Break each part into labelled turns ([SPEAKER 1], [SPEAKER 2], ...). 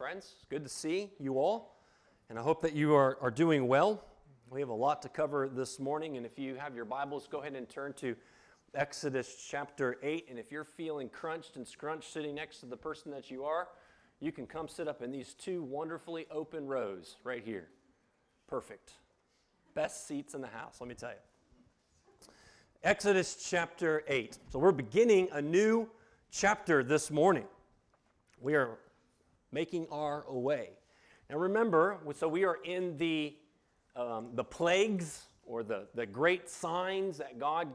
[SPEAKER 1] friends. Good to see you all, and I hope that you are, are doing well. We have a lot to cover this morning, and if you have your Bibles, go ahead and turn to Exodus chapter 8. And if you're feeling crunched and scrunched sitting next to the person that you are, you can come sit up in these two wonderfully open rows right here. Perfect. Best seats in the house, let me tell you. Exodus chapter 8. So we're beginning a new chapter this morning. We are making our way. Now remember, so we are in the, um, the plagues or the, the great signs that God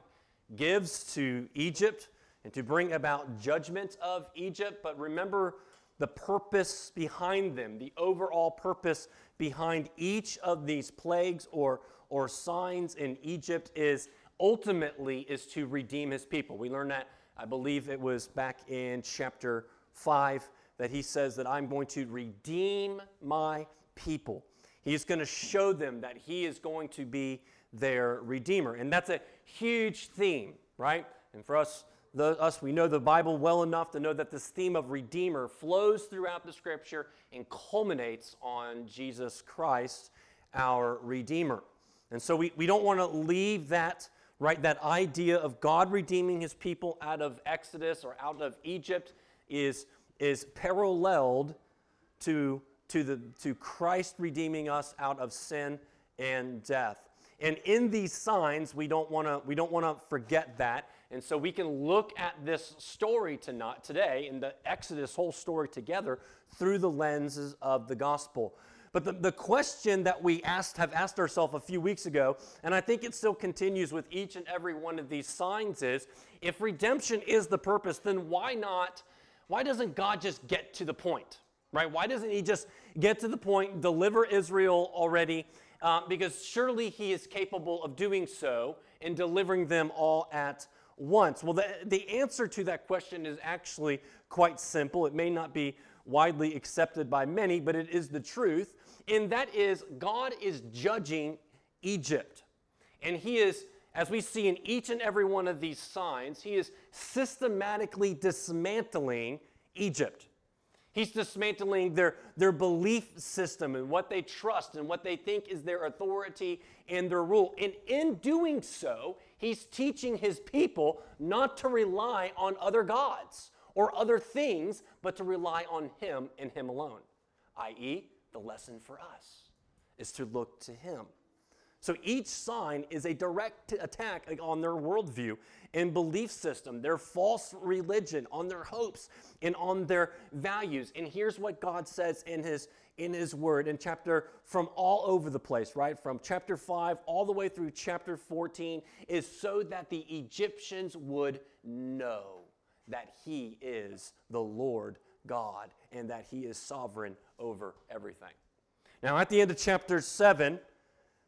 [SPEAKER 1] gives to Egypt and to bring about judgment of Egypt. But remember the purpose behind them, the overall purpose behind each of these plagues or, or signs in Egypt is ultimately is to redeem his people. We learned that, I believe it was back in chapter 5 that he says that I'm going to redeem my people. He's going to show them that he is going to be their redeemer. And that's a huge theme, right? And for us, the, us, we know the Bible well enough to know that this theme of redeemer flows throughout the scripture and culminates on Jesus Christ, our redeemer. And so we, we don't want to leave that, right? That idea of God redeeming his people out of Exodus or out of Egypt is is paralleled to, to, the, to Christ redeeming us out of sin and death. And in these signs, we don't want to we don't want to forget that. And so we can look at this story tonight today in the Exodus whole story together through the lenses of the gospel. But the, the question that we asked have asked ourselves a few weeks ago, and I think it still continues with each and every one of these signs, is if redemption is the purpose, then why not why doesn't God just get to the point? Right? Why doesn't He just get to the point, deliver Israel already? Uh, because surely He is capable of doing so and delivering them all at once. Well, the, the answer to that question is actually quite simple. It may not be widely accepted by many, but it is the truth. And that is, God is judging Egypt. And He is as we see in each and every one of these signs, he is systematically dismantling Egypt. He's dismantling their, their belief system and what they trust and what they think is their authority and their rule. And in doing so, he's teaching his people not to rely on other gods or other things, but to rely on him and him alone. I.e., the lesson for us is to look to him. So each sign is a direct attack on their worldview and belief system, their false religion, on their hopes, and on their values. And here's what God says in His in His Word in chapter from all over the place, right? From chapter 5 all the way through chapter 14, is so that the Egyptians would know that He is the Lord God and that He is sovereign over everything. Now, at the end of chapter 7,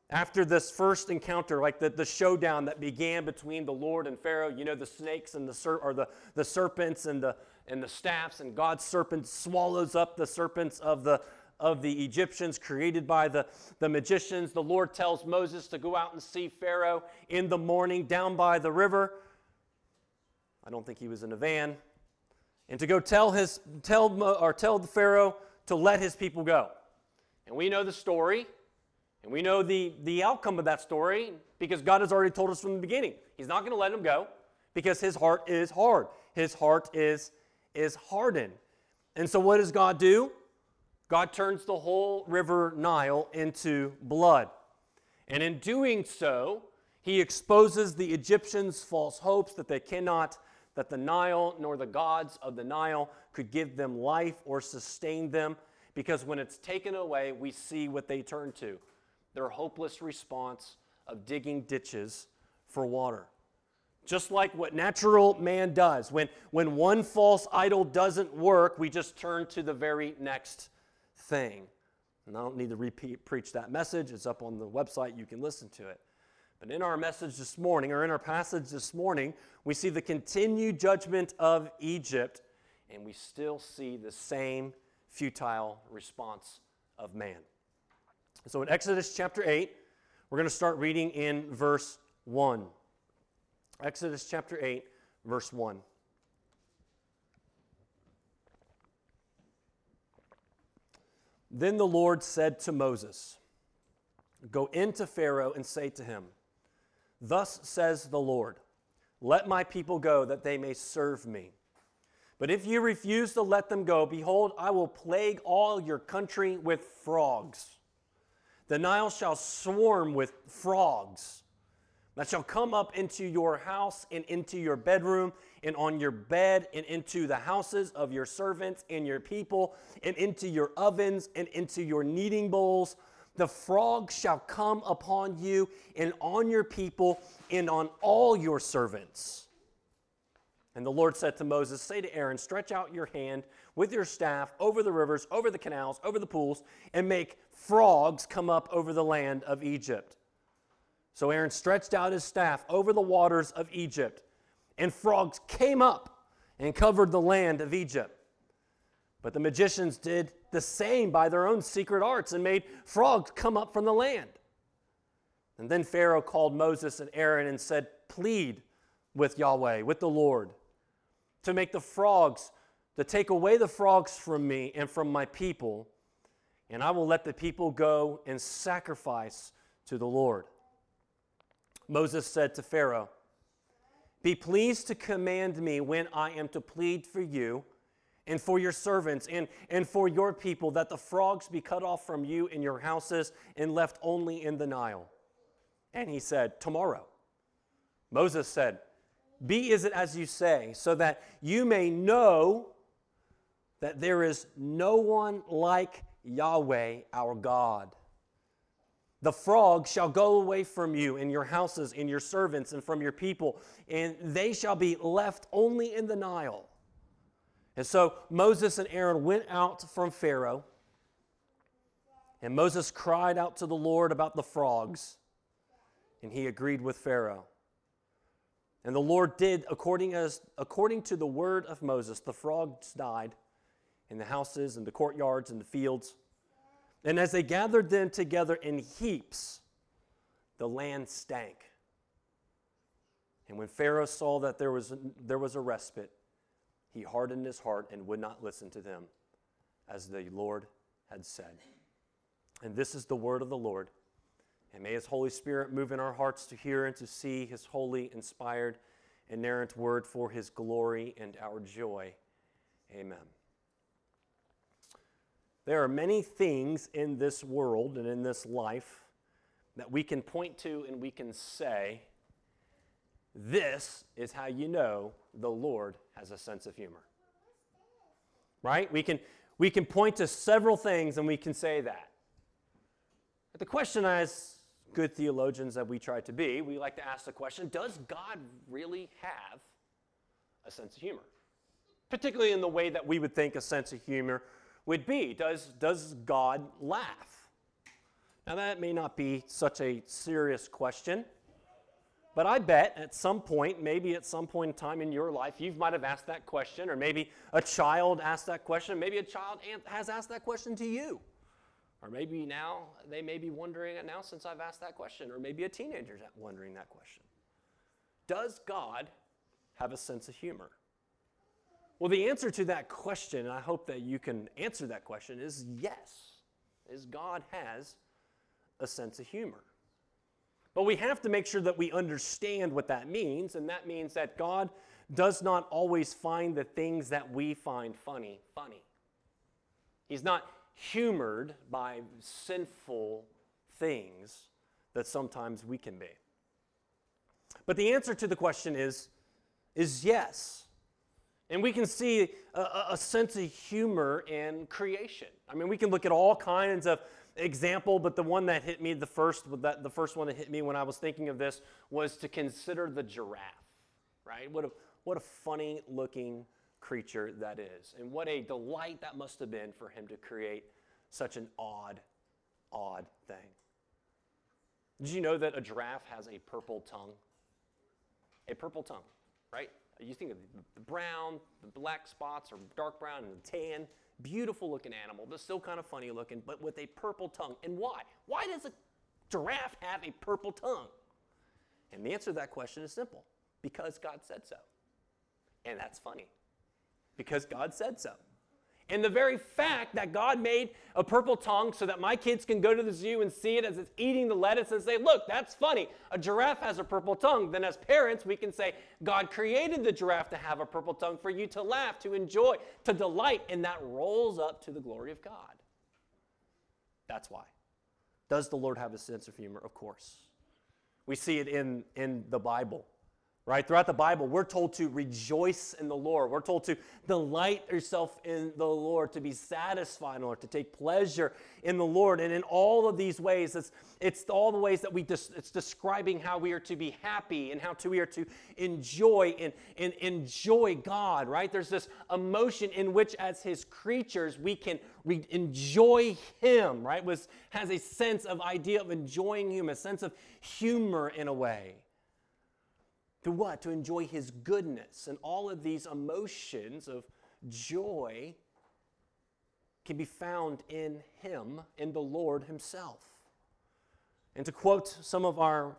[SPEAKER 1] after this first encounter, like the, the showdown that began between the Lord and Pharaoh, you know, the snakes and the, ser- or the, the serpents and the, and the staffs, and God's serpent swallows up the serpents of the, of the Egyptians created by the, the magicians. The Lord tells Moses to go out and see Pharaoh in the morning down by the river. I don't think he was in a van. And to go tell his tell or tell the Pharaoh to let his people go. And we know the story. And we know the, the outcome of that story because God has already told us from the beginning. He's not going to let him go because his heart is hard. His heart is, is hardened. And so, what does God do? God turns the whole river Nile into blood. And in doing so, he exposes the Egyptians' false hopes that they cannot, that the Nile nor the gods of the Nile could give them life or sustain them. Because when it's taken away, we see what they turn to their hopeless response of digging ditches for water. Just like what natural man does. When, when one false idol doesn't work, we just turn to the very next thing. And I don't need to repeat, preach that message, it's up on the website, you can listen to it. But in our message this morning, or in our passage this morning, we see the continued judgment of Egypt, and we still see the same futile response of man. So in Exodus chapter 8, we're going to start reading in verse 1. Exodus chapter 8, verse 1. Then the Lord said to Moses, Go into Pharaoh and say to him, Thus says the Lord, Let my people go that they may serve me. But if you refuse to let them go, behold, I will plague all your country with frogs. The Nile shall swarm with frogs that shall come up into your house and into your bedroom and on your bed and into the houses of your servants and your people and into your ovens and into your kneading bowls. The frog shall come upon you and on your people and on all your servants. And the Lord said to Moses, Say to Aaron, stretch out your hand with your staff over the rivers, over the canals, over the pools, and make frogs come up over the land of Egypt. So Aaron stretched out his staff over the waters of Egypt, and frogs came up and covered the land of Egypt. But the magicians did the same by their own secret arts and made frogs come up from the land. And then Pharaoh called Moses and Aaron and said, Plead with Yahweh, with the Lord to make the frogs, to take away the frogs from me and from my people, and I will let the people go and sacrifice to the Lord. Moses said to Pharaoh, Be pleased to command me when I am to plead for you and for your servants and, and for your people, that the frogs be cut off from you and your houses and left only in the Nile. And he said, Tomorrow. Moses said, be is it as you say, so that you may know that there is no one like Yahweh our God. The frogs shall go away from you and your houses, in your servants, and from your people, and they shall be left only in the Nile. And so Moses and Aaron went out from Pharaoh, and Moses cried out to the Lord about the frogs, and he agreed with Pharaoh. And the Lord did according, as, according to the word of Moses. The frogs died in the houses and the courtyards and the fields. And as they gathered them together in heaps, the land stank. And when Pharaoh saw that there was, there was a respite, he hardened his heart and would not listen to them, as the Lord had said. And this is the word of the Lord. And may His Holy Spirit move in our hearts to hear and to see His holy, inspired, inerrant word for His glory and our joy. Amen. There are many things in this world and in this life that we can point to and we can say, this is how you know the Lord has a sense of humor. Right? We can, we can point to several things and we can say that. But the question as good theologians that we try to be, we like to ask the question Does God really have a sense of humor? Particularly in the way that we would think a sense of humor would be. Does, does God laugh? Now, that may not be such a serious question, but I bet at some point, maybe at some point in time in your life, you might have asked that question, or maybe a child asked that question, maybe a child has asked that question to you. Or maybe now they may be wondering it now since I've asked that question, or maybe a teenager's wondering that question. Does God have a sense of humor? Well, the answer to that question, and I hope that you can answer that question, is yes. Is God has a sense of humor. But we have to make sure that we understand what that means, and that means that God does not always find the things that we find funny funny. He's not humored by sinful things that sometimes we can be. But the answer to the question is, is yes. And we can see a, a, sense of humor in creation. I mean, we can look at all kinds of example, but the one that hit me the first, that the first one that hit me when I was thinking of this was to consider the giraffe. Right? What a what a funny looking creature that is. And what a delight that must have been for him to create such an odd, odd thing. Did you know that a giraffe has a purple tongue? A purple tongue, right? You think of the brown, the black spots, or dark brown and the tan. Beautiful looking animal, but still kind of funny looking, but with a purple tongue. And why? Why does a giraffe have a purple tongue? And the answer to that question is simple because God said so. And that's funny because God said so. And the very fact that God made a purple tongue so that my kids can go to the zoo and see it as it's eating the lettuce and say, look, that's funny. A giraffe has a purple tongue. Then, as parents, we can say, God created the giraffe to have a purple tongue for you to laugh, to enjoy, to delight. And that rolls up to the glory of God. That's why. Does the Lord have a sense of humor? Of course. We see it in, in the Bible right? Throughout the Bible, we're told to rejoice in the Lord. We're told to delight yourself in the Lord, to be satisfied in the Lord, to take pleasure in the Lord. And in all of these ways, it's, it's all the ways that we just, it's describing how we are to be happy and how to, we are to enjoy and, and enjoy God, right? There's this emotion in which, as His creatures, we can re- enjoy Him, right? Was has a sense of idea of enjoying Him, a sense of humor in a way. To what? To enjoy His goodness. And all of these emotions of joy can be found in Him, in the Lord Himself. And to quote some of our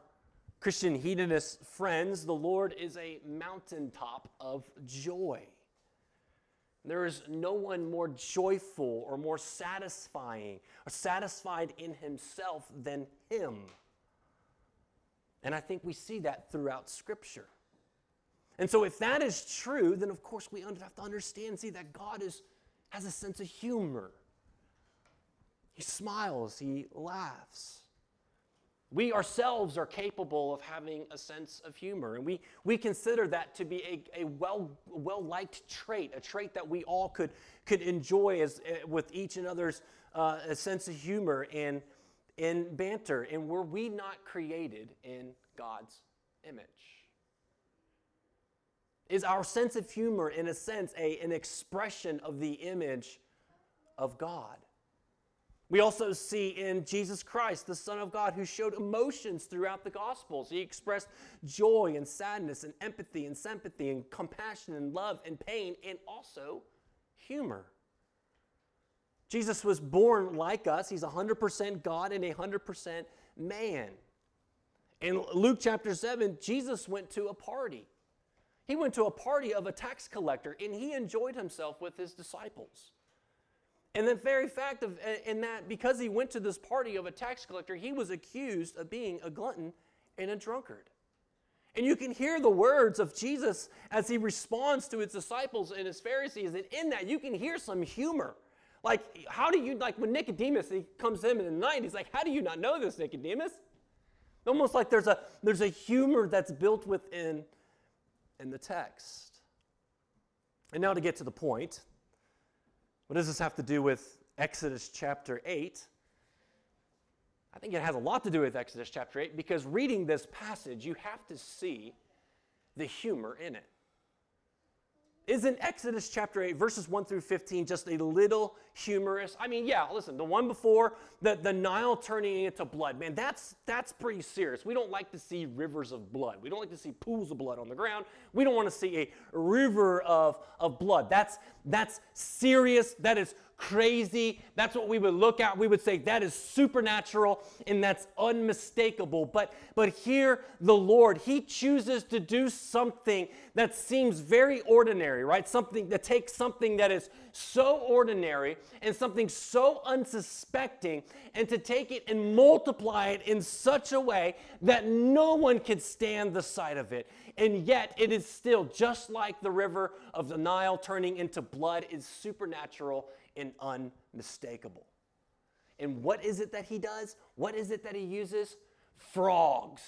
[SPEAKER 1] Christian hedonist friends, the Lord is a mountaintop of joy. There is no one more joyful or more satisfying or satisfied in himself than him. And I think we see that throughout Scripture. And so, if that is true, then of course we have to understand, see, that God is, has a sense of humor. He smiles, he laughs. We ourselves are capable of having a sense of humor, and we, we consider that to be a, a well, well liked trait, a trait that we all could, could enjoy as, uh, with each other's uh, a sense of humor and in banter? And were we not created in God's image? Is our sense of humor, in a sense, a, an expression of the image of God? We also see in Jesus Christ, the Son of God, who showed emotions throughout the Gospels. He expressed joy and sadness and empathy and sympathy and compassion and love and pain and also humor. Jesus was born like us. He's 100% God and 100% man. In Luke chapter 7, Jesus went to a party. He went to a party of a tax collector and he enjoyed himself with his disciples. And the very fact of in that because he went to this party of a tax collector, he was accused of being a glutton and a drunkard. And you can hear the words of Jesus as he responds to his disciples and his Pharisees. And in that, you can hear some humor. Like, how do you, like when Nicodemus, he comes in in the night, he's like, how do you not know this, Nicodemus? Almost like there's a, there's a humor that's built within in the text. And now to get to the point, what does this have to do with Exodus chapter 8? I think it has a lot to do with Exodus chapter 8 because reading this passage, you have to see the humor in it. Isn't Exodus chapter 8, verses 1 through 15, just a little humorous? I mean, yeah, listen, the one before, the, the Nile turning into blood, man, that's, that's pretty serious. We don't like to see rivers of blood. We don't like to see pools of blood on the ground. We don't want to see a river of, of blood. That's, that's serious. That is crazy. That's what we would look at. We would say that is supernatural and that's unmistakable. But but here the Lord, he chooses to do something that seems very ordinary, right? Something that takes something that is so ordinary and something so unsuspecting and to take it and multiply it in such a way that no one could stand the sight of it. And yet it is still just like the river of the Nile turning into blood is supernatural and unmistakable. And what is it that he does? What is it that he uses? Frogs.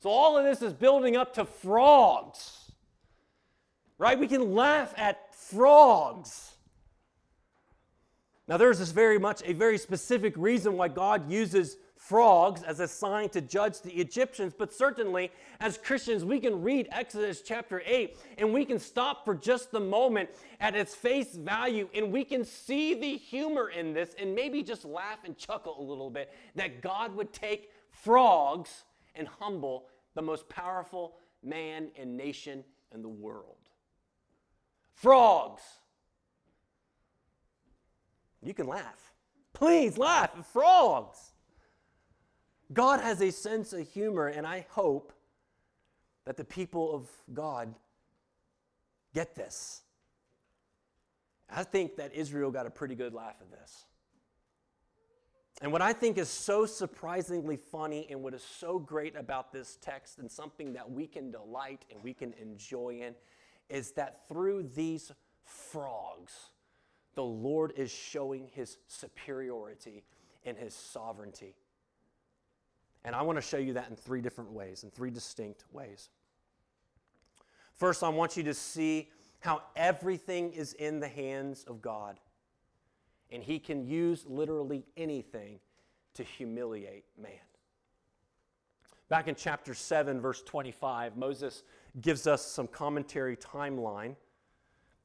[SPEAKER 1] So all of this is building up to frogs. Right? We can laugh at frogs. Now, there's this very much a very specific reason why God uses frogs as a sign to judge the Egyptians, but certainly as Christians, we can read Exodus chapter 8 and we can stop for just the moment at its face value and we can see the humor in this and maybe just laugh and chuckle a little bit that God would take frogs and humble the most powerful man and nation in the world. Frogs. You can laugh. Please laugh at frogs. God has a sense of humor, and I hope that the people of God get this. I think that Israel got a pretty good laugh at this. And what I think is so surprisingly funny and what is so great about this text and something that we can delight and we can enjoy in is that through these frogs, the Lord is showing his superiority and his sovereignty. And I want to show you that in three different ways, in three distinct ways. First, I want you to see how everything is in the hands of God. And he can use literally anything to humiliate man. Back in chapter 7, verse 25, Moses gives us some commentary timeline.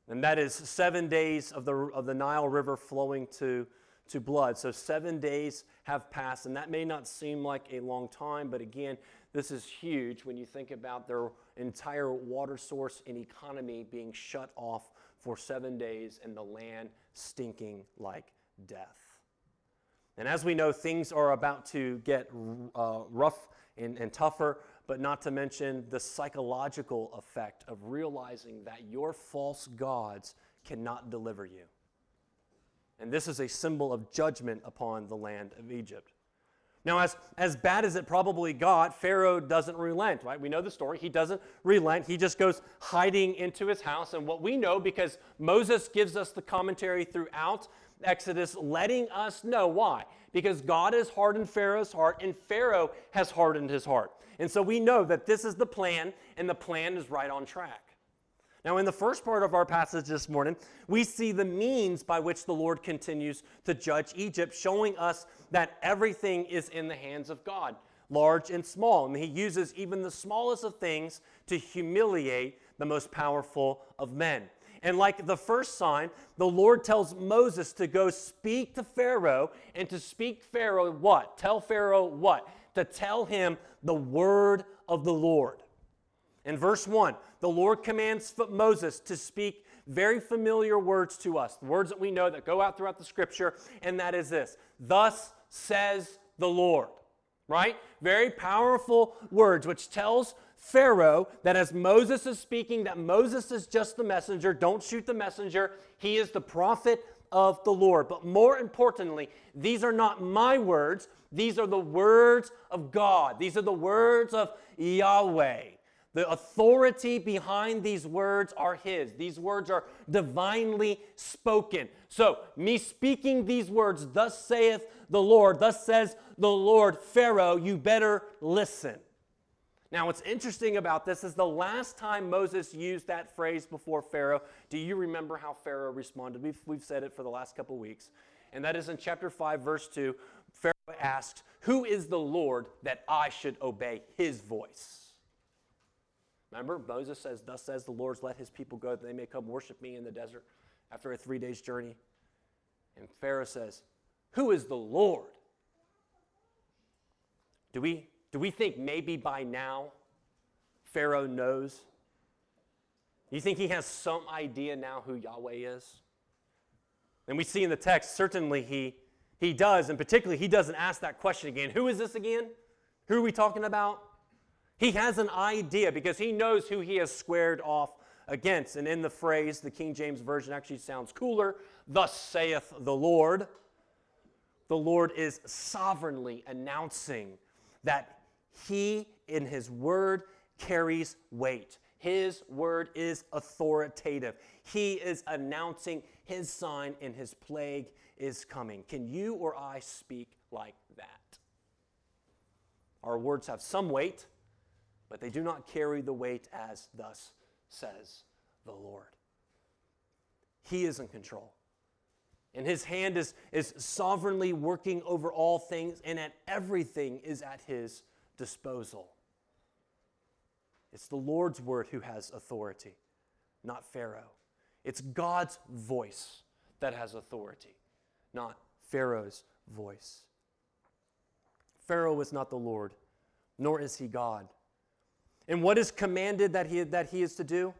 [SPEAKER 1] And that is seven days of the, of the Nile River flowing to, to blood. So seven days have passed, and that may not seem like a long time, but again, this is huge when you think about their entire water source and economy being shut off for seven days and the land stinking like death. And as we know, things are about to get uh, rough and, and tougher, but not to mention the psychological effect of realizing that your false gods cannot deliver you. And this is a symbol of judgment upon the land of Egypt. Now, as, as bad as it probably got, Pharaoh doesn't relent, right? We know the story. He doesn't relent. He just goes hiding into his house. And what we know, because Moses gives us the commentary throughout Exodus, letting us know why. Because God has hardened Pharaoh's heart, and Pharaoh has hardened his heart. And so we know that this is the plan, and the plan is right on track. Now, in the first part of our passage this morning, we see the means by which the Lord continues to judge Egypt, showing us that everything is in the hands of God, large and small. And He uses even the smallest of things to humiliate the most powerful of men. And like the first sign, the Lord tells Moses to go speak to Pharaoh and to speak Pharaoh what? Tell Pharaoh what? To tell him the word of the Lord. In verse 1, the Lord commands Moses to speak very familiar words to us, the words that we know that go out throughout the scripture, and that is this Thus says the Lord, right? Very powerful words, which tells Pharaoh that as Moses is speaking, that Moses is just the messenger. Don't shoot the messenger. He is the prophet of the Lord. But more importantly, these are not my words, these are the words of God. These are the words of Yahweh. The authority behind these words are His. These words are divinely spoken. So, me speaking these words, thus saith the Lord, thus says the Lord, Pharaoh, you better listen. Now, what's interesting about this is the last time Moses used that phrase before Pharaoh, do you remember how Pharaoh responded? We've, we've said it for the last couple weeks. And that is in chapter 5, verse 2. Pharaoh asked, Who is the Lord that I should obey his voice? Remember, Moses says, Thus says the Lord, let his people go that they may come worship me in the desert after a three days journey. And Pharaoh says, Who is the Lord? Do we, do we think maybe by now Pharaoh knows? You think he has some idea now who Yahweh is? And we see in the text, certainly he, he does, and particularly he doesn't ask that question again. Who is this again? Who are we talking about? He has an idea because he knows who he has squared off against. And in the phrase, the King James Version actually sounds cooler Thus saith the Lord. The Lord is sovereignly announcing that he, in his word, carries weight. His word is authoritative. He is announcing his sign and his plague is coming. Can you or I speak like that? Our words have some weight, but they do not carry the weight as thus says the Lord. He is in control. And his hand is, is sovereignly working over all things, and at everything is at his disposal. It's the Lord's word who has authority, not Pharaoh. It's God's voice that has authority, not Pharaoh's voice. Pharaoh is not the Lord, nor is he God. And what is commanded that he, that he is to do?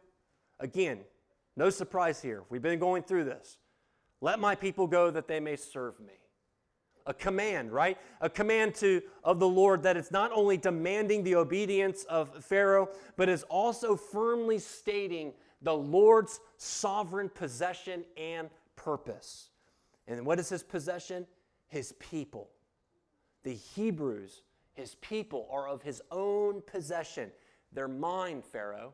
[SPEAKER 1] Again, no surprise here. We've been going through this. Let my people go that they may serve me. A command, right? A command to of the Lord that it's not only demanding the obedience of Pharaoh, but is also firmly stating the Lord's sovereign possession and purpose. And what is his possession? His people. The Hebrews, his people, are of his own possession. They're mine, Pharaoh.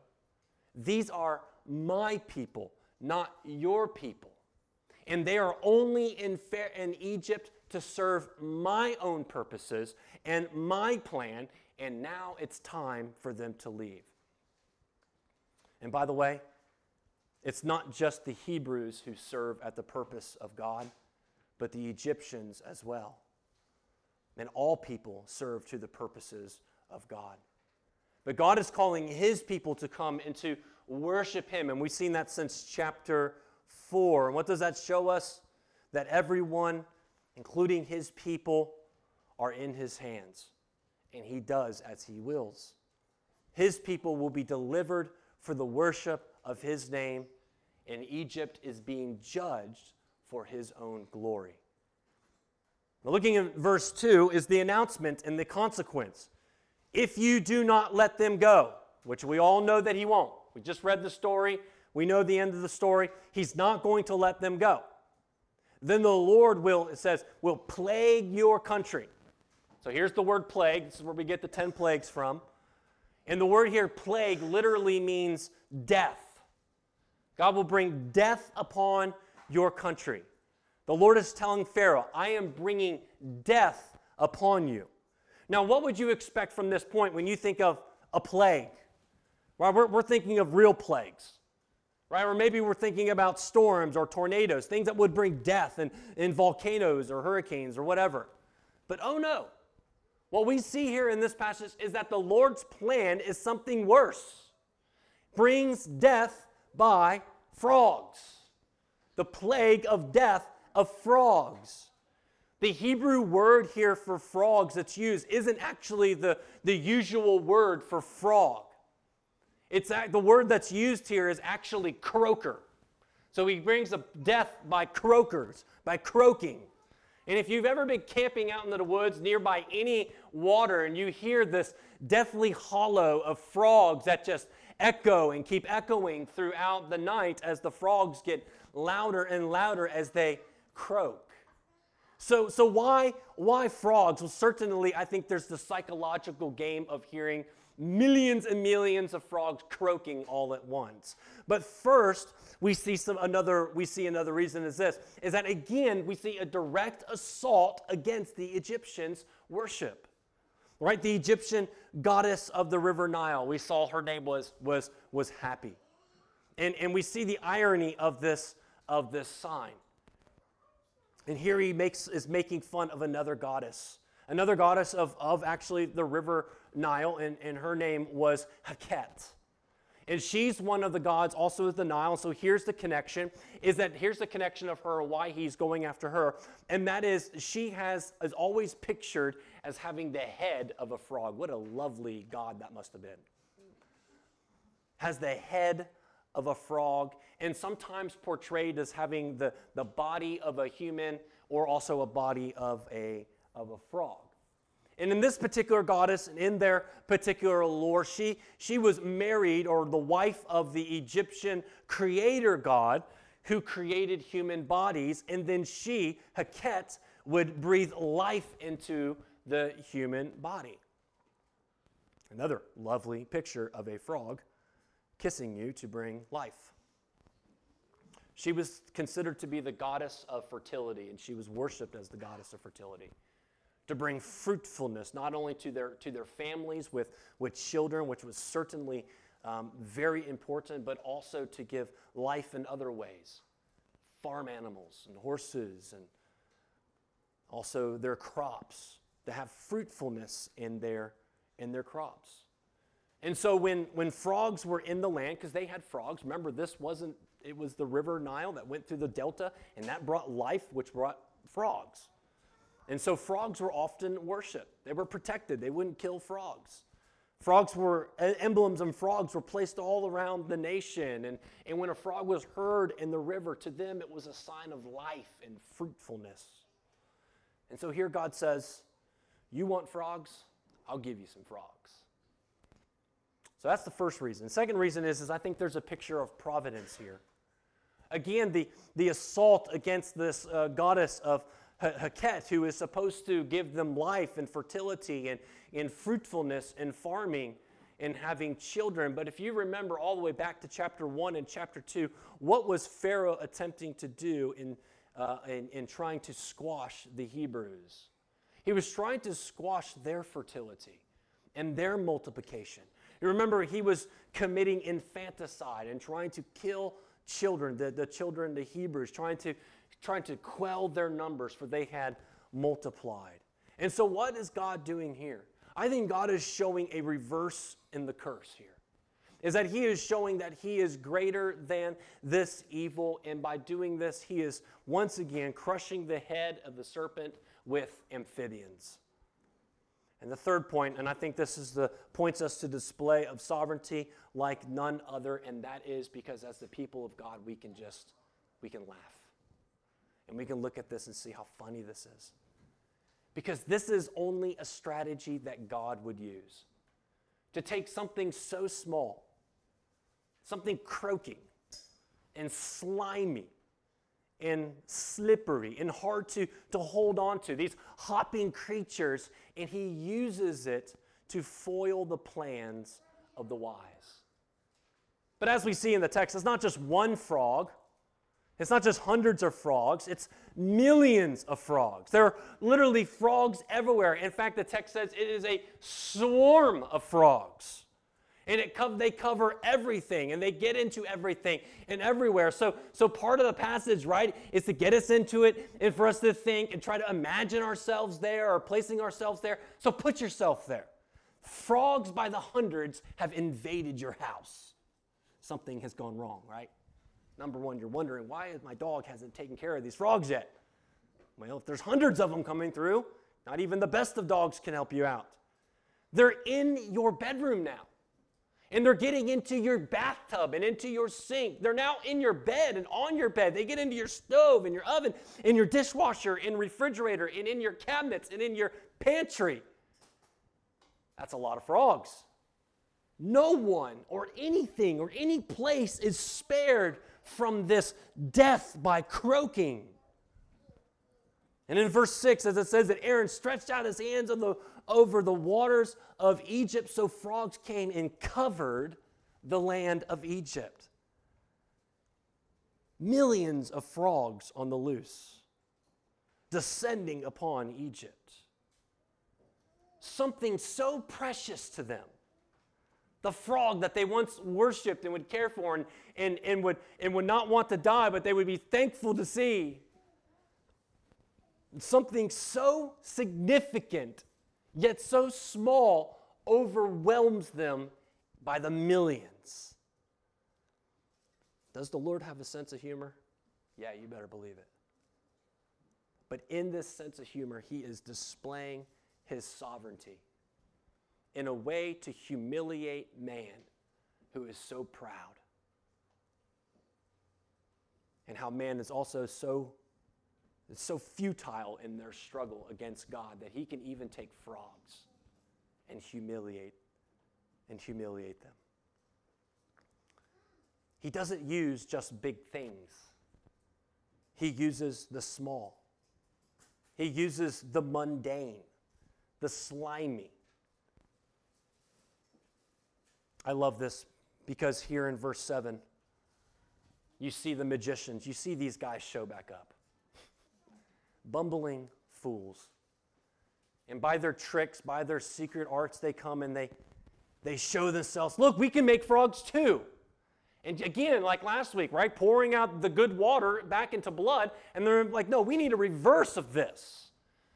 [SPEAKER 1] These are my people, not your people. And they are only in, in Egypt to serve my own purposes and my plan, and now it's time for them to leave. And by the way, it's not just the Hebrews who serve at the purpose of God, but the Egyptians as well. And all people serve to the purposes of God. But God is calling his people to come and to worship him. And we've seen that since chapter 4. And what does that show us? That everyone, including his people, are in his hands. And he does as he wills. His people will be delivered for the worship of his name, and Egypt is being judged for his own glory. Now, looking at verse 2 is the announcement and the consequence. If you do not let them go, which we all know that he won't. We just read the story. We know the end of the story. He's not going to let them go. Then the Lord will, it says, will plague your country. So here's the word plague. This is where we get the 10 plagues from. And the word here, plague, literally means death. God will bring death upon your country. The Lord is telling Pharaoh, I am bringing death upon you. Now, what would you expect from this point when you think of a plague? Well, we're, we're thinking of real plagues, right? Or maybe we're thinking about storms or tornadoes, things that would bring death and, and volcanoes or hurricanes or whatever. But oh no, what we see here in this passage is that the Lord's plan is something worse. Brings death by frogs. The plague of death of frogs. The Hebrew word here for frogs that's used isn't actually the, the usual word for frog. It's the word that's used here is actually croaker. So he brings a death by croakers, by croaking. And if you've ever been camping out in the woods nearby any water and you hear this deathly hollow of frogs that just echo and keep echoing throughout the night as the frogs get louder and louder as they croak. So, so why, why frogs? Well, certainly, I think there's the psychological game of hearing millions and millions of frogs croaking all at once. But first, we see some another we see another reason is this is that again we see a direct assault against the Egyptians' worship. Right? The Egyptian goddess of the river Nile. We saw her name was was was Hapi. And and we see the irony of this of this sign. And here he makes is making fun of another goddess. Another goddess of, of actually the river Nile, and, and her name was Heket. And she's one of the gods also of the Nile. So here's the connection is that here's the connection of her, why he's going after her. And that is she has is always pictured as having the head of a frog. What a lovely god that must have been. Has the head of a frog, and sometimes portrayed as having the, the body of a human or also a body of a, of a frog. And in this particular goddess and in their particular lore, she, she was married or the wife of the Egyptian creator god who created human bodies. And then she, Heket, would breathe life into the human body. Another lovely picture of a frog kissing you to bring life. She was considered to be the goddess of fertility, and she was worshiped as the goddess of fertility to bring fruitfulness not only to their, to their families with, with children, which was certainly um, very important, but also to give life in other ways farm animals and horses and also their crops, to have fruitfulness in their, in their crops. And so when, when frogs were in the land, because they had frogs, remember this wasn't, it was the river Nile that went through the delta, and that brought life, which brought frogs. And so frogs were often worshiped. They were protected, they wouldn't kill frogs. Frogs were, emblems and frogs were placed all around the nation. And, and when a frog was heard in the river, to them it was a sign of life and fruitfulness. And so here God says, You want frogs? I'll give you some frogs. So that's the first reason. Second reason is, is I think there's a picture of providence here. Again, the, the assault against this uh, goddess of Heket, who is supposed to give them life and fertility and, and fruitfulness and farming and having children. But if you remember all the way back to chapter 1 and chapter 2, what was Pharaoh attempting to do in, uh, in, in trying to squash the Hebrews? He was trying to squash their fertility and their multiplication. You remember, he was committing infanticide and trying to kill children, the, the children, the Hebrews, trying to, trying to quell their numbers, for they had multiplied. And so, what is God doing here? I think God is showing a reverse in the curse here. Is that he is showing that he is greater than this evil, and by doing this, he is once again crushing the head of the serpent with amphibians. And the third point, and I think this is the points us to display of sovereignty like none other, and that is because as the people of God, we can just we can laugh. And we can look at this and see how funny this is. Because this is only a strategy that God would use. To take something so small, something croaking and slimy and slippery and hard to, to hold on to, these hopping creatures, and he uses it to foil the plans of the wise. But as we see in the text, it's not just one frog, it's not just hundreds of frogs, it's millions of frogs. There are literally frogs everywhere. In fact, the text says it is a swarm of frogs and it co- they cover everything and they get into everything and everywhere. So so part of the passage right is to get us into it and for us to think and try to imagine ourselves there or placing ourselves there. So put yourself there. Frogs by the hundreds have invaded your house. Something has gone wrong right? Number one you're wondering why my dog hasn't taken care of these frogs yet? Well if there's hundreds of them coming through not even the best of dogs can help you out. They're in your bedroom now and they're getting into your bathtub and into your sink. They're now in your bed and on your bed. They get into your stove and your oven and your dishwasher and refrigerator and in your cabinets and in your pantry. That's a lot of frogs. No one or anything or any place is spared from this death by croaking. And in verse 6, as it says that Aaron stretched out his hands on the, over the waters of Egypt, so frogs came and covered the land of Egypt. Millions of frogs on the loose, descending upon Egypt. Something so precious to them. The frog that they once worshiped and would care for and, and, and, would, and would not want to die, but they would be thankful to see something so significant, yet so small, overwhelms them by the millions. Does the Lord have a sense of humor? Yeah, you better believe it. But in this sense of humor, he is displaying his sovereignty in a way to humiliate man who is so proud. And how man is also so it's so futile in their struggle against God that he can even take frogs and humiliate and humiliate them. He doesn't use just big things. He uses the small. He uses the mundane, the slimy. I love this because here in verse 7, you see the magicians, you see these guys show back up bumbling fools. And by their tricks, by their secret arts, they come and they, they show themselves look, we can make frogs too. And again, like last week, right? Pouring out the good water back into blood. And they're like, no, we need a reverse of this.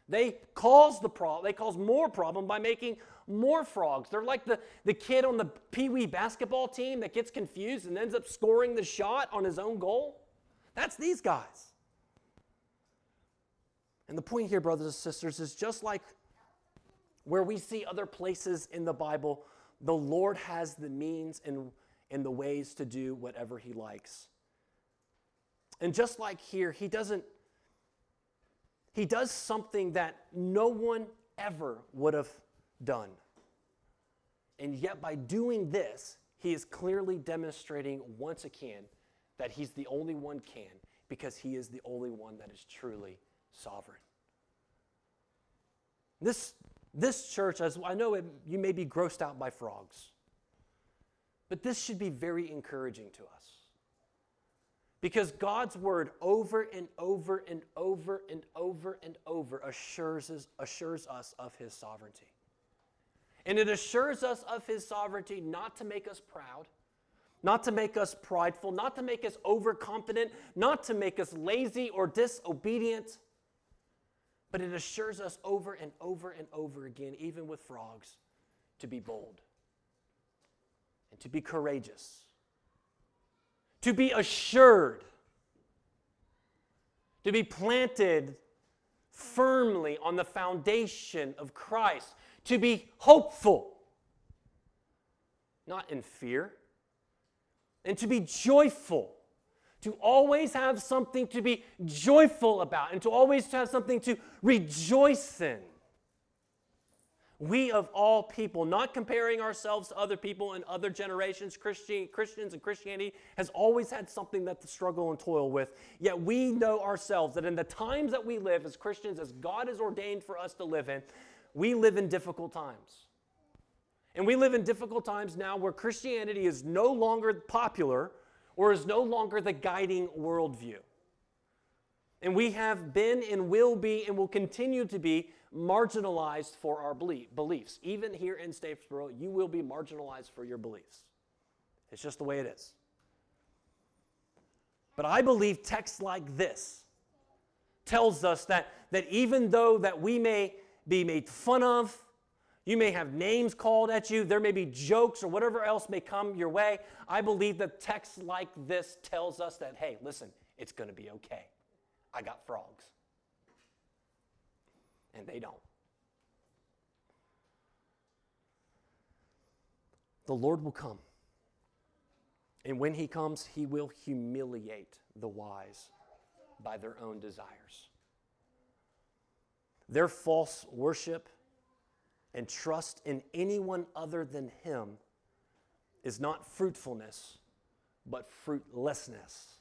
[SPEAKER 1] They cause the problem, they cause more problem by making more frogs. They're like the, the kid on the Pee Wee basketball team that gets confused and ends up scoring the shot on his own goal. That's these guys. And the point here, brothers and sisters, is just like where we see other places in the Bible, the Lord has the means and, and the ways to do whatever He likes. And just like here, He doesn't, He does something that no one ever would have done. And yet, by doing this, He is clearly demonstrating once again that He's the only one can because He is the only one that is truly sovereign. This, this church, as I know it, you may be grossed out by frogs, but this should be very encouraging to us. Because God's word over and over and over and over and over assures us, assures us of his sovereignty. And it assures us of his sovereignty not to make us proud, not to make us prideful, not to make us overconfident, not to make us lazy or disobedient, but it assures us over and over and over again, even with frogs, to be bold and to be courageous, to be assured, to be planted firmly on the foundation of Christ, to be hopeful, not in fear, and to be joyful to always have something to be joyful about and to always have something to rejoice in. We of all people, not comparing ourselves to other people in other generations, Christian, Christians and Christianity has always had something that to struggle and toil with. Yet we know ourselves that in the times that we live as Christians, as God has ordained for us to live in, we live in difficult times. And we live in difficult times now where Christianity is no longer popular or is no longer the guiding worldview. And we have been and will be and will continue to be marginalized for our beliefs. Even here in Statesboro, you will be marginalized for your beliefs. It's just the way it is. But I believe texts like this tells us that, that even though that we may be made fun of, you may have names called at you. There may be jokes or whatever else may come your way. I believe that text like this tells us that, hey, listen, it's going to be okay. I got frogs. And they don't. The Lord will come. And when he comes, he will humiliate the wise by their own desires. Their false worship and trust in anyone other than Him is not fruitfulness, but fruitlessness.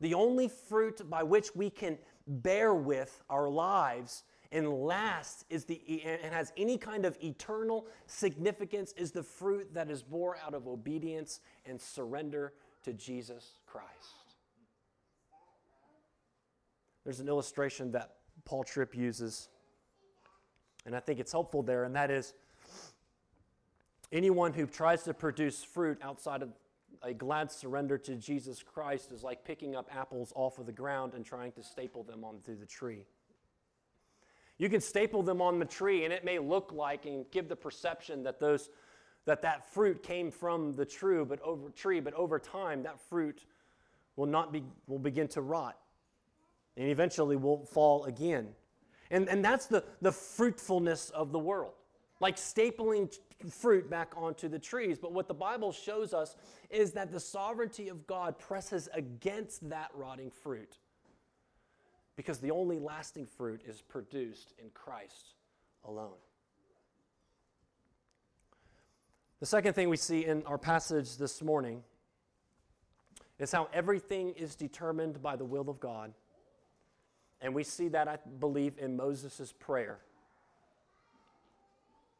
[SPEAKER 1] The only fruit by which we can bear with our lives and last is the and has any kind of eternal significance is the fruit that is born out of obedience and surrender to Jesus Christ. There's an illustration that Paul Tripp uses and I think it's helpful there, and that is anyone who tries to produce fruit outside of a glad surrender to Jesus Christ is like picking up apples off of the ground and trying to staple them onto the tree. You can staple them on the tree, and it may look like and give the perception that those that that fruit came from the true, but over tree, but over time that fruit will not be will begin to rot, and eventually will fall again. And, and that's the, the fruitfulness of the world, like stapling fruit back onto the trees. But what the Bible shows us is that the sovereignty of God presses against that rotting fruit because the only lasting fruit is produced in Christ alone. The second thing we see in our passage this morning is how everything is determined by the will of God and we see that, I believe, in Moses' prayer.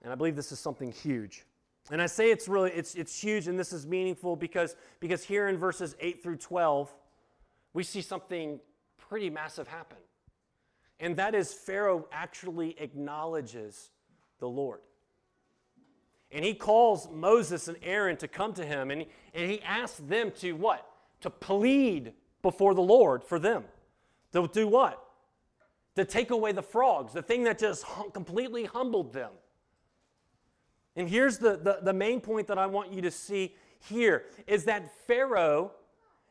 [SPEAKER 1] And I believe this is something huge. And I say it's really it's, it's huge and this is meaningful because, because here in verses 8 through 12, we see something pretty massive happen. And that is Pharaoh actually acknowledges the Lord. And he calls Moses and Aaron to come to him and and he asks them to what? To plead before the Lord for them. To do what? To take away the frogs, the thing that just hum- completely humbled them. And here's the, the, the main point that I want you to see here is that Pharaoh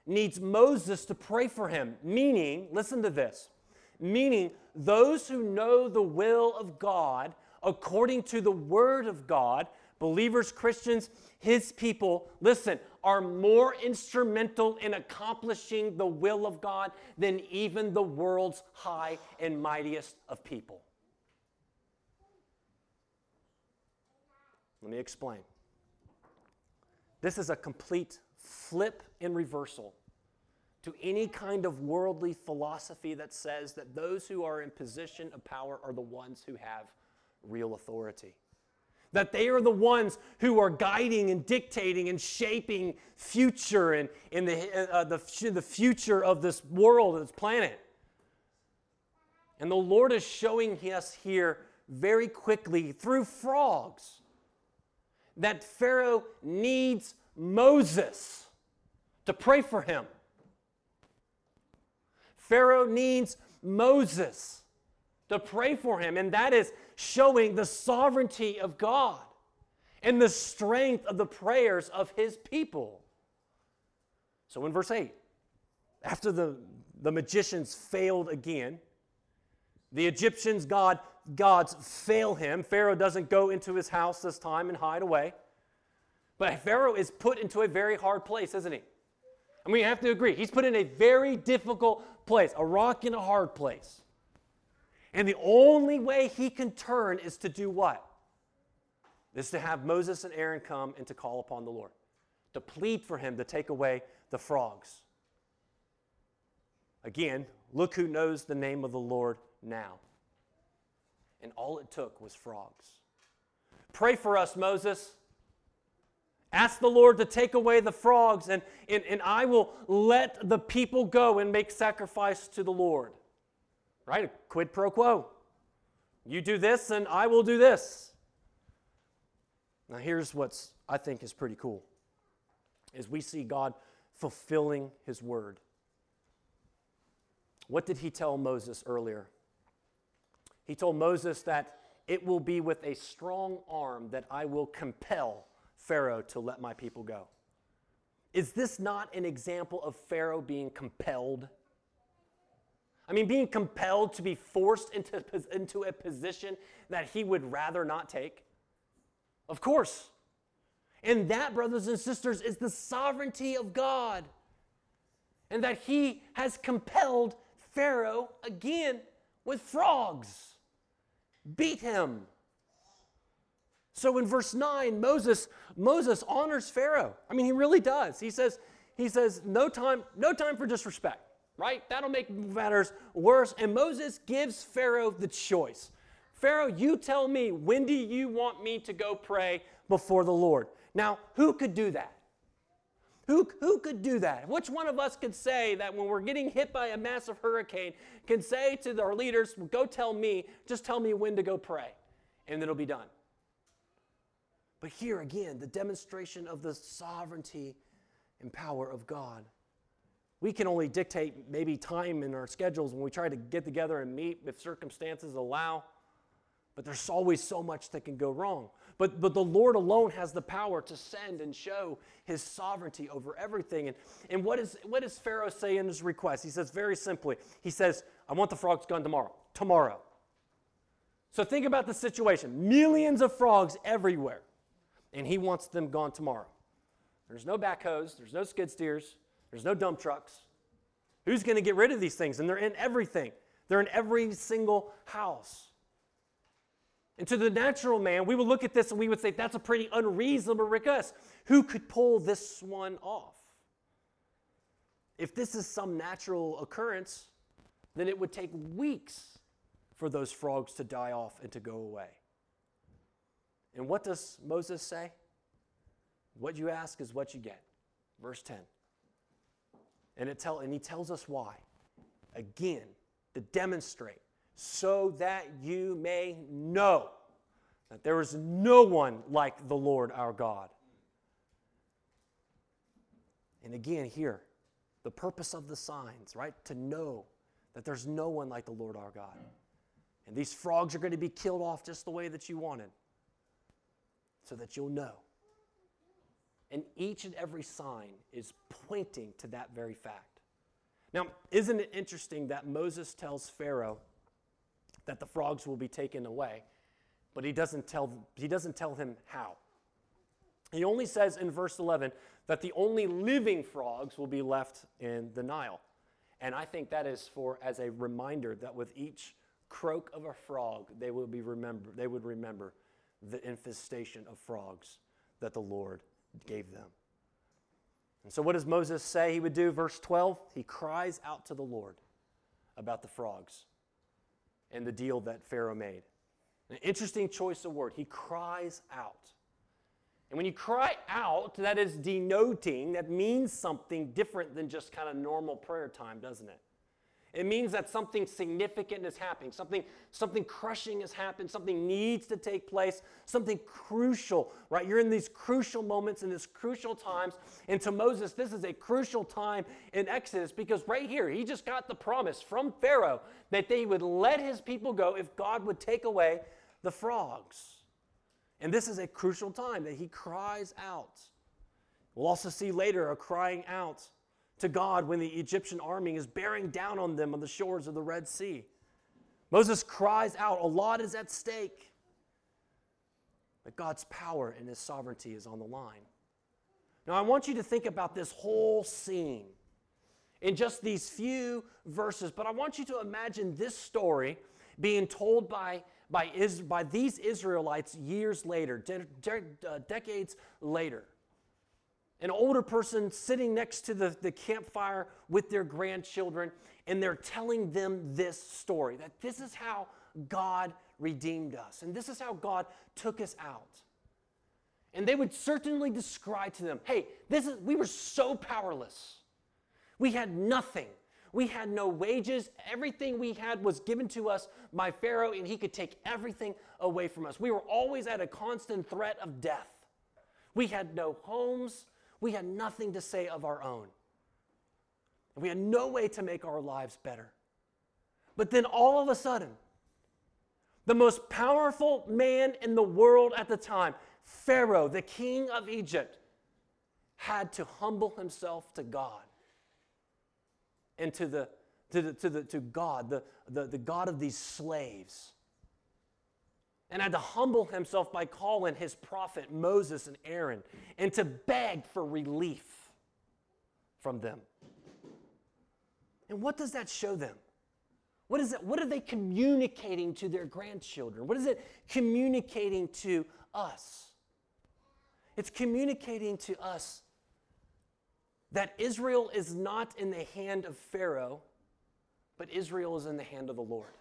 [SPEAKER 1] needs Moses to pray for him, meaning, listen to this, meaning those who know the will of God according to the word of God, believers, Christians, his people, listen, are more instrumental in accomplishing the will of God than even the world's high and mightiest of people. Let me explain. This is a complete flip and reversal to any kind of worldly philosophy that says that those who are in position of power are the ones who have real authority. That they are the ones who are guiding and dictating and shaping future and in the, uh, the, the future of this world, this planet. And the Lord is showing us here very quickly through frogs that Pharaoh needs Moses to pray for him. Pharaoh needs Moses to pray for him, and that is showing the sovereignty of God and the strength of the prayers of his people. So in verse 8, after the, the magicians failed again, the Egyptians' God, gods fail him. Pharaoh doesn't go into his house this time and hide away. But Pharaoh is put into a very hard place, isn't he? And we have to agree, he's put in a very difficult place, a rock in a hard place. And the only way he can turn is to do what? Is to have Moses and Aaron come and to call upon the Lord, to plead for him to take away the frogs. Again, look who knows the name of the Lord now. And all it took was frogs. Pray for us, Moses. Ask the Lord to take away the frogs, and, and, and I will let the people go and make sacrifice to the Lord. Right? A quid pro quo. You do this, and I will do this. Now, here's what's I think is pretty cool is we see God fulfilling his word. What did he tell Moses earlier? He told Moses that it will be with a strong arm that I will compel Pharaoh to let my people go. Is this not an example of Pharaoh being compelled? I mean, being compelled to be forced into, into a position that he would rather not take? Of course. And that, brothers and sisters, is the sovereignty of God. And that he has compelled Pharaoh again with frogs. Beat him. So in verse 9, Moses, Moses honors Pharaoh. I mean, he really does. He says, he says, no time, no time for disrespect, right? That'll make matters worse. And Moses gives Pharaoh the choice. Pharaoh, you tell me, when do you want me to go pray before the Lord? Now, who could do that? Who, who could do that? Which one of us could say that when we're getting hit by a massive hurricane, can say to our leaders, go tell me, just tell me when to go pray, and it'll be done? But here again, the demonstration of the sovereignty and power of God. We can only dictate maybe time in our schedules when we try to get together and meet if circumstances allow. But there's always so much that can go wrong. But, but the Lord alone has the power to send and show his sovereignty over everything. And, and what, is, what does Pharaoh say in his request? He says very simply, he says, I want the frogs gone tomorrow. Tomorrow. So think about the situation millions of frogs everywhere and he wants them gone tomorrow. There's no backhoes, there's no skid steers, there's no dump trucks. Who's going to get rid of these things? And they're in everything, they're in every single house. And to the natural man, we would look at this and we would say, that's a pretty unreasonable request. Who could pull this one off? If this is some natural occurrence, then it would take weeks for those frogs to die off and to go away. And what does Moses say? What you ask is what you get. Verse 10. And, it tell, and he tells us why. Again, to demonstrate, so that you may know that there is no one like the Lord our God. And again, here, the purpose of the signs, right? To know that there's no one like the Lord our God. And these frogs are going to be killed off just the way that you wanted so that you'll know. And each and every sign is pointing to that very fact. Now, isn't it interesting that Moses tells Pharaoh that the frogs will be taken away, but he doesn't tell, he doesn't tell him how? He only says in verse 11 that the only living frogs will be left in the Nile. And I think that is for as a reminder that with each croak of a frog, they will be remember, they would remember the infestation of frogs that the Lord gave them. And so, what does Moses say he would do? Verse 12 He cries out to the Lord about the frogs and the deal that Pharaoh made. An interesting choice of word. He cries out. And when you cry out, that is denoting, that means something different than just kind of normal prayer time, doesn't it? It means that something significant is happening, something, something crushing has happened, something needs to take place, something crucial, right? You're in these crucial moments, in these crucial times. And to Moses, this is a crucial time in Exodus because right here, he just got the promise from Pharaoh that they would let his people go if God would take away the frogs. And this is a crucial time that he cries out. We'll also see later a crying out to God when the Egyptian army is bearing down on them on the shores of the Red Sea. Moses cries out, A lot is at stake. But God's power and his sovereignty is on the line. Now, I want you to think about this whole scene in just these few verses, but I want you to imagine this story being told by, by, by these Israelites years later, de- de- uh, decades later an older person sitting next to the, the campfire with their grandchildren, and they're telling them this story that this is how God redeemed us, and this is how God took us out. And they would certainly describe to them, hey, this is we were so powerless. We had nothing. We had no wages. Everything we had was given to us by Pharaoh, and he could take everything away from us. We were always at a constant threat of death. We had no homes. We had nothing to say of our own. And we had no way to make our lives better. But then all of a sudden, the most powerful man in the world at the time, Pharaoh, the king of Egypt, had to humble himself to God and to, the, to, the, to, the, to God, the, the, the God of these slaves and had to humble himself by calling his prophet Moses and Aaron and to beg for relief from them. And what does that show them? What is it? What are they communicating to their grandchildren? What is it communicating to us? It's communicating to us that Israel is not in the hand of Pharaoh, but Israel is in the hand of the Lord.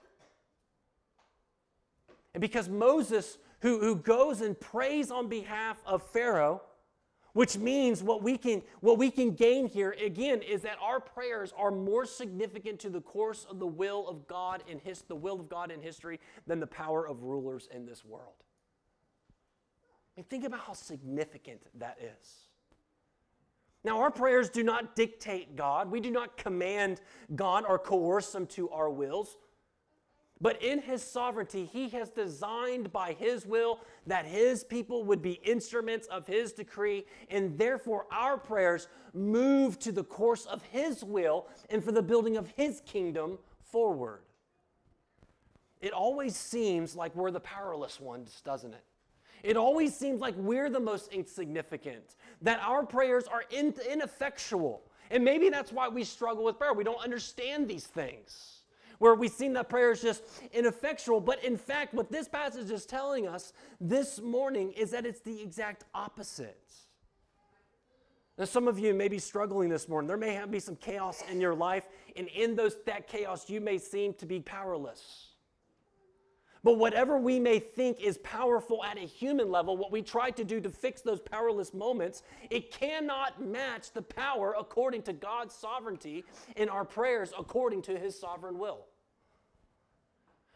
[SPEAKER 1] And because Moses, who, who goes and prays on behalf of Pharaoh, which means what we can what we can gain here again is that our prayers are more significant to the course of the will of God in his the will of God in history than the power of rulers in this world. I mean, think about how significant that is. Now, our prayers do not dictate God. We do not command God or coerce Him to our wills. But in his sovereignty, he has designed by his will that his people would be instruments of his decree, and therefore our prayers move to the course of his will and for the building of his kingdom forward. It always seems like we're the powerless ones, doesn't it? It always seems like we're the most insignificant, that our prayers are ineffectual. And maybe that's why we struggle with prayer. We don't understand these things where we've seen that prayer is just ineffectual. But in fact, what this passage is telling us this morning is that it's the exact opposite. Now, some of you may be struggling this morning. There may have, be some chaos in your life, and in those, that chaos, you may seem to be powerless. But whatever we may think is powerful at a human level, what we try to do to fix those powerless moments, it cannot match the power according to God's sovereignty in our prayers according to his sovereign will.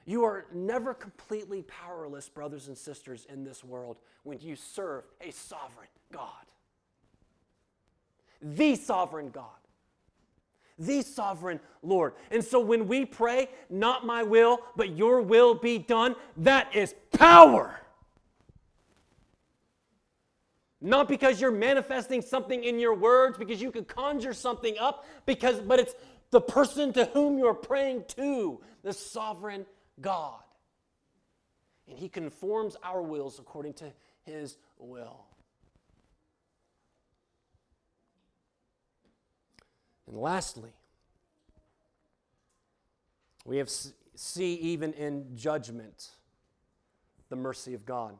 [SPEAKER 1] You are never completely powerless, brothers and sisters, in this world when you serve a sovereign God. The sovereign God the sovereign Lord. And so when we pray, not my will, but your will be done, that is power. Not because you're manifesting something in your words, because you could conjure something up, because but it's the person to whom you're praying to, the sovereign God. And he conforms our wills according to his will. And lastly, we have see even in judgment the mercy of God.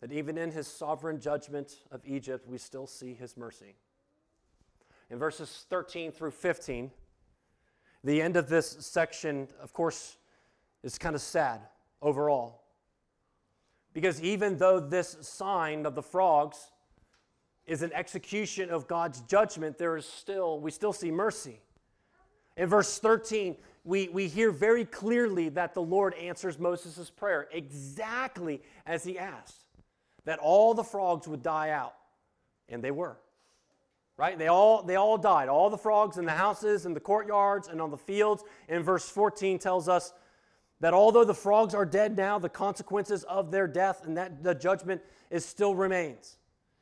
[SPEAKER 1] that even in his sovereign judgment of Egypt, we still see his mercy. In verses 13 through 15, the end of this section, of course, is kind of sad overall. Because even though this sign of the frogs is an execution of God's judgment, there is still, we still see mercy. In verse 13, we, we hear very clearly that the Lord answers Moses' prayer exactly as he asked that all the frogs would die out. And they were. Right? They all, they all died. All the frogs in the houses and the courtyards and on the fields. And verse 14 tells us that although the frogs are dead now, the consequences of their death and that the judgment is still remains.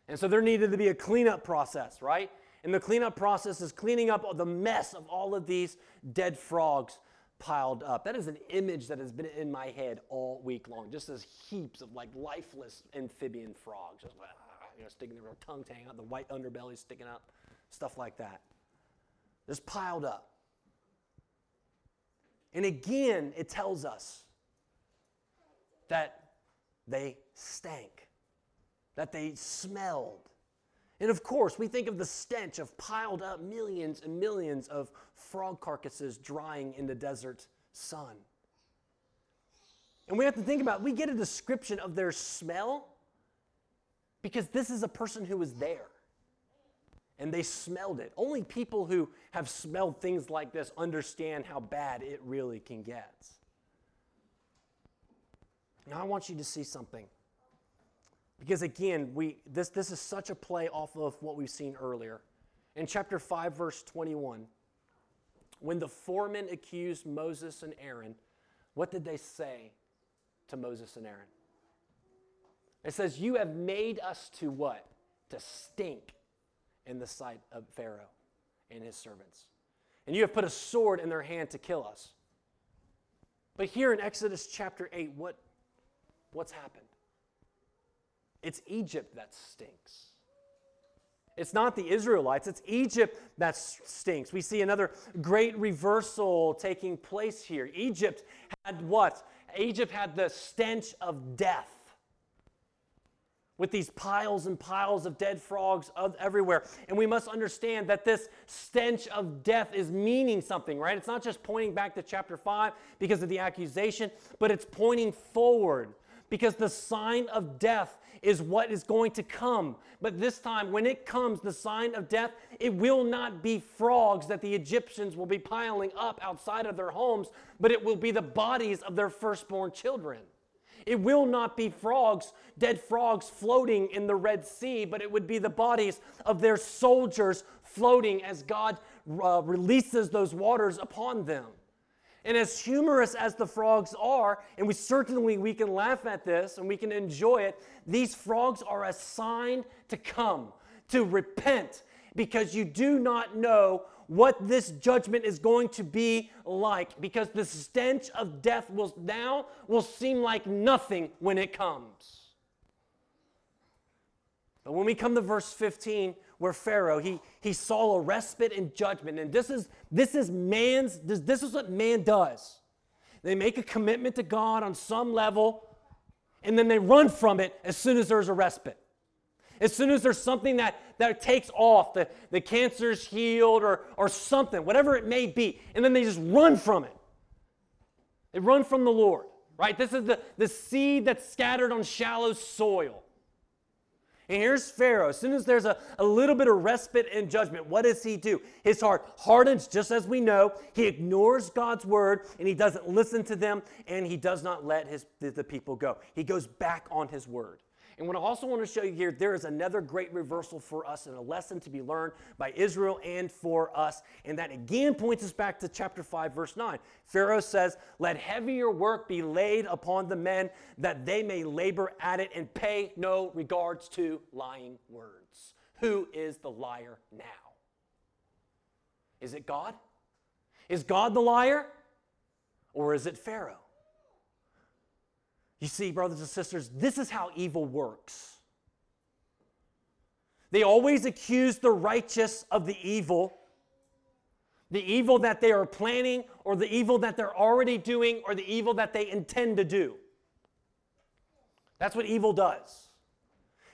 [SPEAKER 1] And so there needed to be a cleanup process, right? And the cleanup process is cleaning up the mess of all of these dead frogs piled up. That is an image that has been in my head all week long, just as heaps of like lifeless amphibian frogs, just like, you know, sticking their tongue hanging out, the white underbelly sticking up, stuff like that. Just piled up. And again, it tells us that they stank, that they smelled. And of course, we think of the stench of piled up millions and millions of frog carcasses drying in the desert sun. And we have to think about we get a description of their smell because this is a person who was there and they smelled it. Only people who have smelled things like this understand how bad it really can get. Now, I want you to see something. Because again, we, this, this is such a play off of what we've seen earlier. In chapter 5, verse 21, when the foreman accused Moses and Aaron, what did they say to Moses and Aaron? It says, You have made us to what? To stink in the sight of Pharaoh and his servants. And you have put a sword in their hand to kill us. But here in Exodus chapter 8, what, what's happened? It's Egypt that stinks. It's not the Israelites, it's Egypt that stinks. We see another great reversal taking place here. Egypt had what? Egypt had the stench of death with these piles and piles of dead frogs everywhere. And we must understand that this stench of death is meaning something, right? It's not just pointing back to chapter 5 because of the accusation, but it's pointing forward because the sign of death is what is going to come. But this time, when it comes, the sign of death, it will not be frogs that the Egyptians will be piling up outside of their homes, but it will be the bodies of their firstborn children. It will not be frogs, dead frogs floating in the Red Sea, but it would be the bodies of their soldiers floating as God uh, releases those waters upon them. And as humorous as the frogs are, and we certainly we can laugh at this and we can enjoy it, these frogs are a sign to come, to repent, because you do not know what this judgment is going to be like because the stench of death will now will seem like nothing when it comes. But when we come to verse 15, where Pharaoh, he, he saw a respite in judgment. And this is, this is man's, this, this is what man does. They make a commitment to God on some level, and then they run from it as soon as there's a respite. As soon as there's something that, that takes off, the, the cancer's healed or, or something, whatever it may be, and then they just run from it. They run from the Lord, right? This is the, the seed that's scattered on shallow soil. And here's Pharaoh. As soon as there's a, a little bit of respite and judgment, what does he do? His heart hardens, just as we know. He ignores God's word and he doesn't listen to them and he does not let his, the, the people go. He goes back on his word. And what I also want to show you here, there is another great reversal for us and a lesson to be learned by Israel and for us. And that again points us back to chapter 5, verse 9. Pharaoh says, Let heavier work be laid upon the men, that they may labor at it and pay no regards to lying words. Who is the liar now? Is it God? Is God the liar? Or is it Pharaoh? You see, brothers and sisters, this is how evil works. They always accuse the righteous of the evil, the evil that they are planning, or the evil that they're already doing, or the evil that they intend to do. That's what evil does.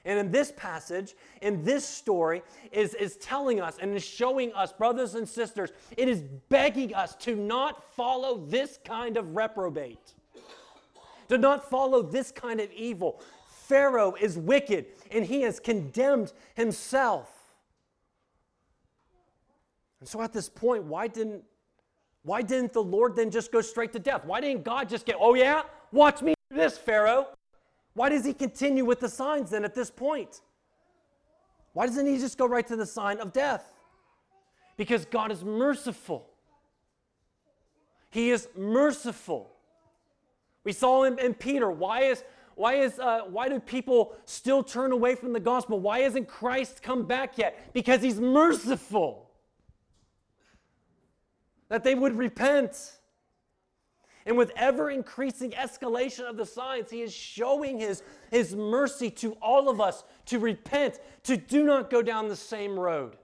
[SPEAKER 1] And in this passage, in this story, is, is telling us and is showing us, brothers and sisters, it is begging us to not follow this kind of reprobate, to not follow this kind of evil. Pharaoh is wicked and he has condemned himself. And so at this point, why didn't, why didn't the Lord then just go straight to death? Why didn't God just get, oh yeah, watch me do this, Pharaoh? Why does he continue with the signs then at this point? Why doesn't he just go right to the sign of death? Because God is merciful. He is merciful. We saw him in Peter. Why is why is uh, why do people still turn away from the gospel? Why hasn't Christ come back yet? Because he's merciful. That they would repent. And with ever increasing escalation of the signs, he is showing his, his mercy to all of us to repent, to do not go down the same road.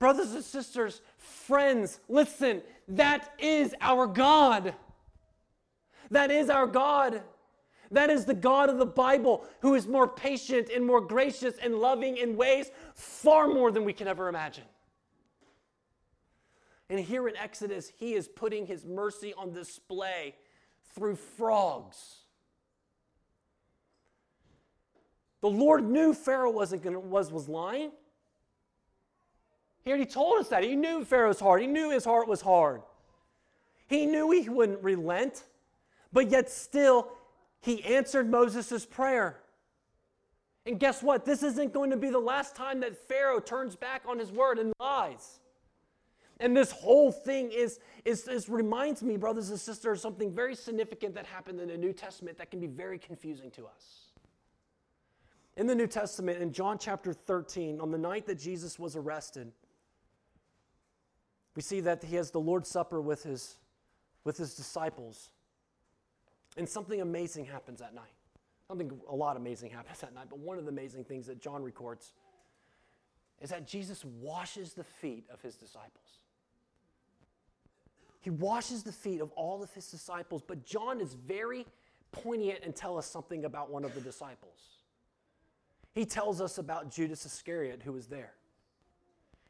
[SPEAKER 1] Brothers and sisters, friends, listen, that is our God. That is our God. That is the God of the Bible who is more patient and more gracious and loving in ways far more than we can ever imagine. And here in Exodus, he is putting his mercy on display through frogs. The Lord knew Pharaoh wasn't gonna, was, was lying. He already told us that. He knew Pharaoh's heart. He knew his heart was hard. He knew he wouldn't relent, but yet still, he answered Moses' prayer. And guess what? This isn't going to be the last time that Pharaoh turns back on his word and lies. And this whole thing is, is, is reminds me, brothers and sisters, something very significant that happened in the New Testament that can be very confusing to us. In the New Testament, in John chapter 13, on the night that Jesus was arrested, we see that he has the Lord's Supper with his, with his disciples. And something amazing happens that night. Something, a lot amazing happens that night, but one of the amazing things that John records is that Jesus washes the feet of his disciples. He washes the feet of all of his disciples, but John is very poignant and tell us something about one of the disciples. He tells us about Judas Iscariot who was there.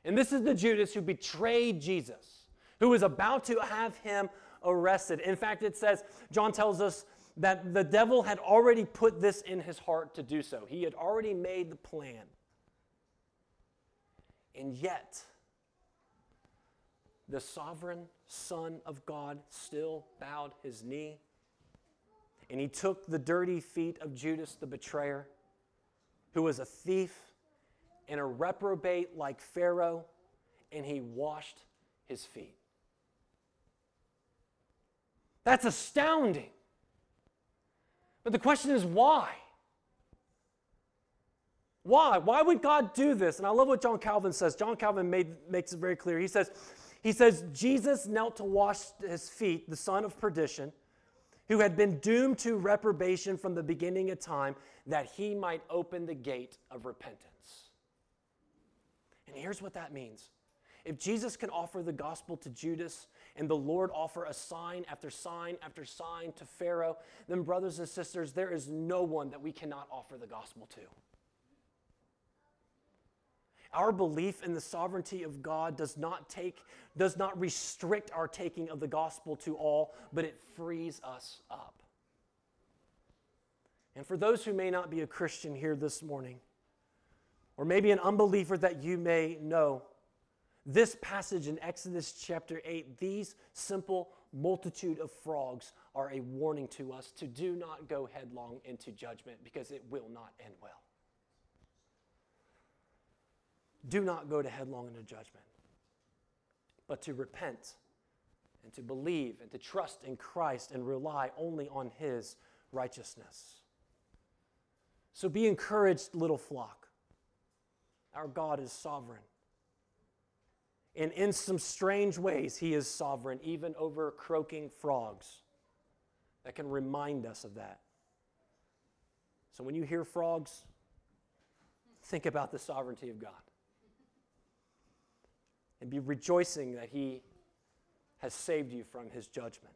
[SPEAKER 1] And this is the Judas who betrayed Jesus, who was about to have him arrested. In fact, it says, John tells us that the devil had already put this in his heart to do so. He had already made the plan. And yet, the sovereign Son of God still bowed his knee. And he took the dirty feet of Judas the betrayer, who was a thief and a reprobate like Pharaoh, and he washed his feet. That's astounding. But the question is why? Why? Why would God do this? And I love what John Calvin says. John Calvin made, makes it very clear. He says, he says, Jesus knelt to wash his feet, the son of perdition, who had been doomed to reprobation from the beginning of time, that he might open the gate of repentance. And here's what that means. If Jesus can offer the gospel to Judas and the Lord offer a sign after sign after sign to Pharaoh, then, brothers and sisters, there is no one that we cannot offer the gospel to. Our belief in the sovereignty of God does not take does not restrict our taking of the gospel to all, but it frees us up. And for those who may not be a Christian here this morning, or maybe an unbeliever that you may know, this passage in Exodus chapter 8, these simple multitude of frogs are a warning to us to do not go headlong into judgment because it will not end well do not go to headlong into judgment, but to repent and to believe and to trust in Christ and rely only on His righteousness. So be encouraged, little flock. Our God is sovereign. And in some strange ways, He is sovereign, even over croaking frogs that can remind us of that. So when you hear frogs, think about the sovereignty of God and be rejoicing that He has saved you from His judgment.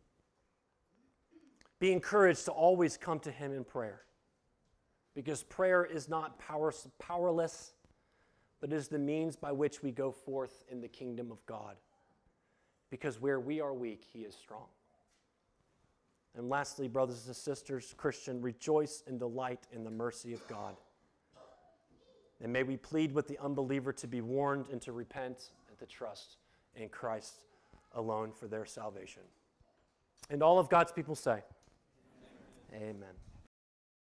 [SPEAKER 1] Be encouraged to always come to Him in prayer. because prayer is not power, powerless, but is the means by which we go forth in the kingdom of God. Because where we are weak, He is strong. And lastly, brothers and sisters, Christian, rejoice and delight in the mercy of God. And may we plead with the unbeliever to be warned and to repent and to trust in Christ alone for their salvation. And all of God's people say, Amen. Amen.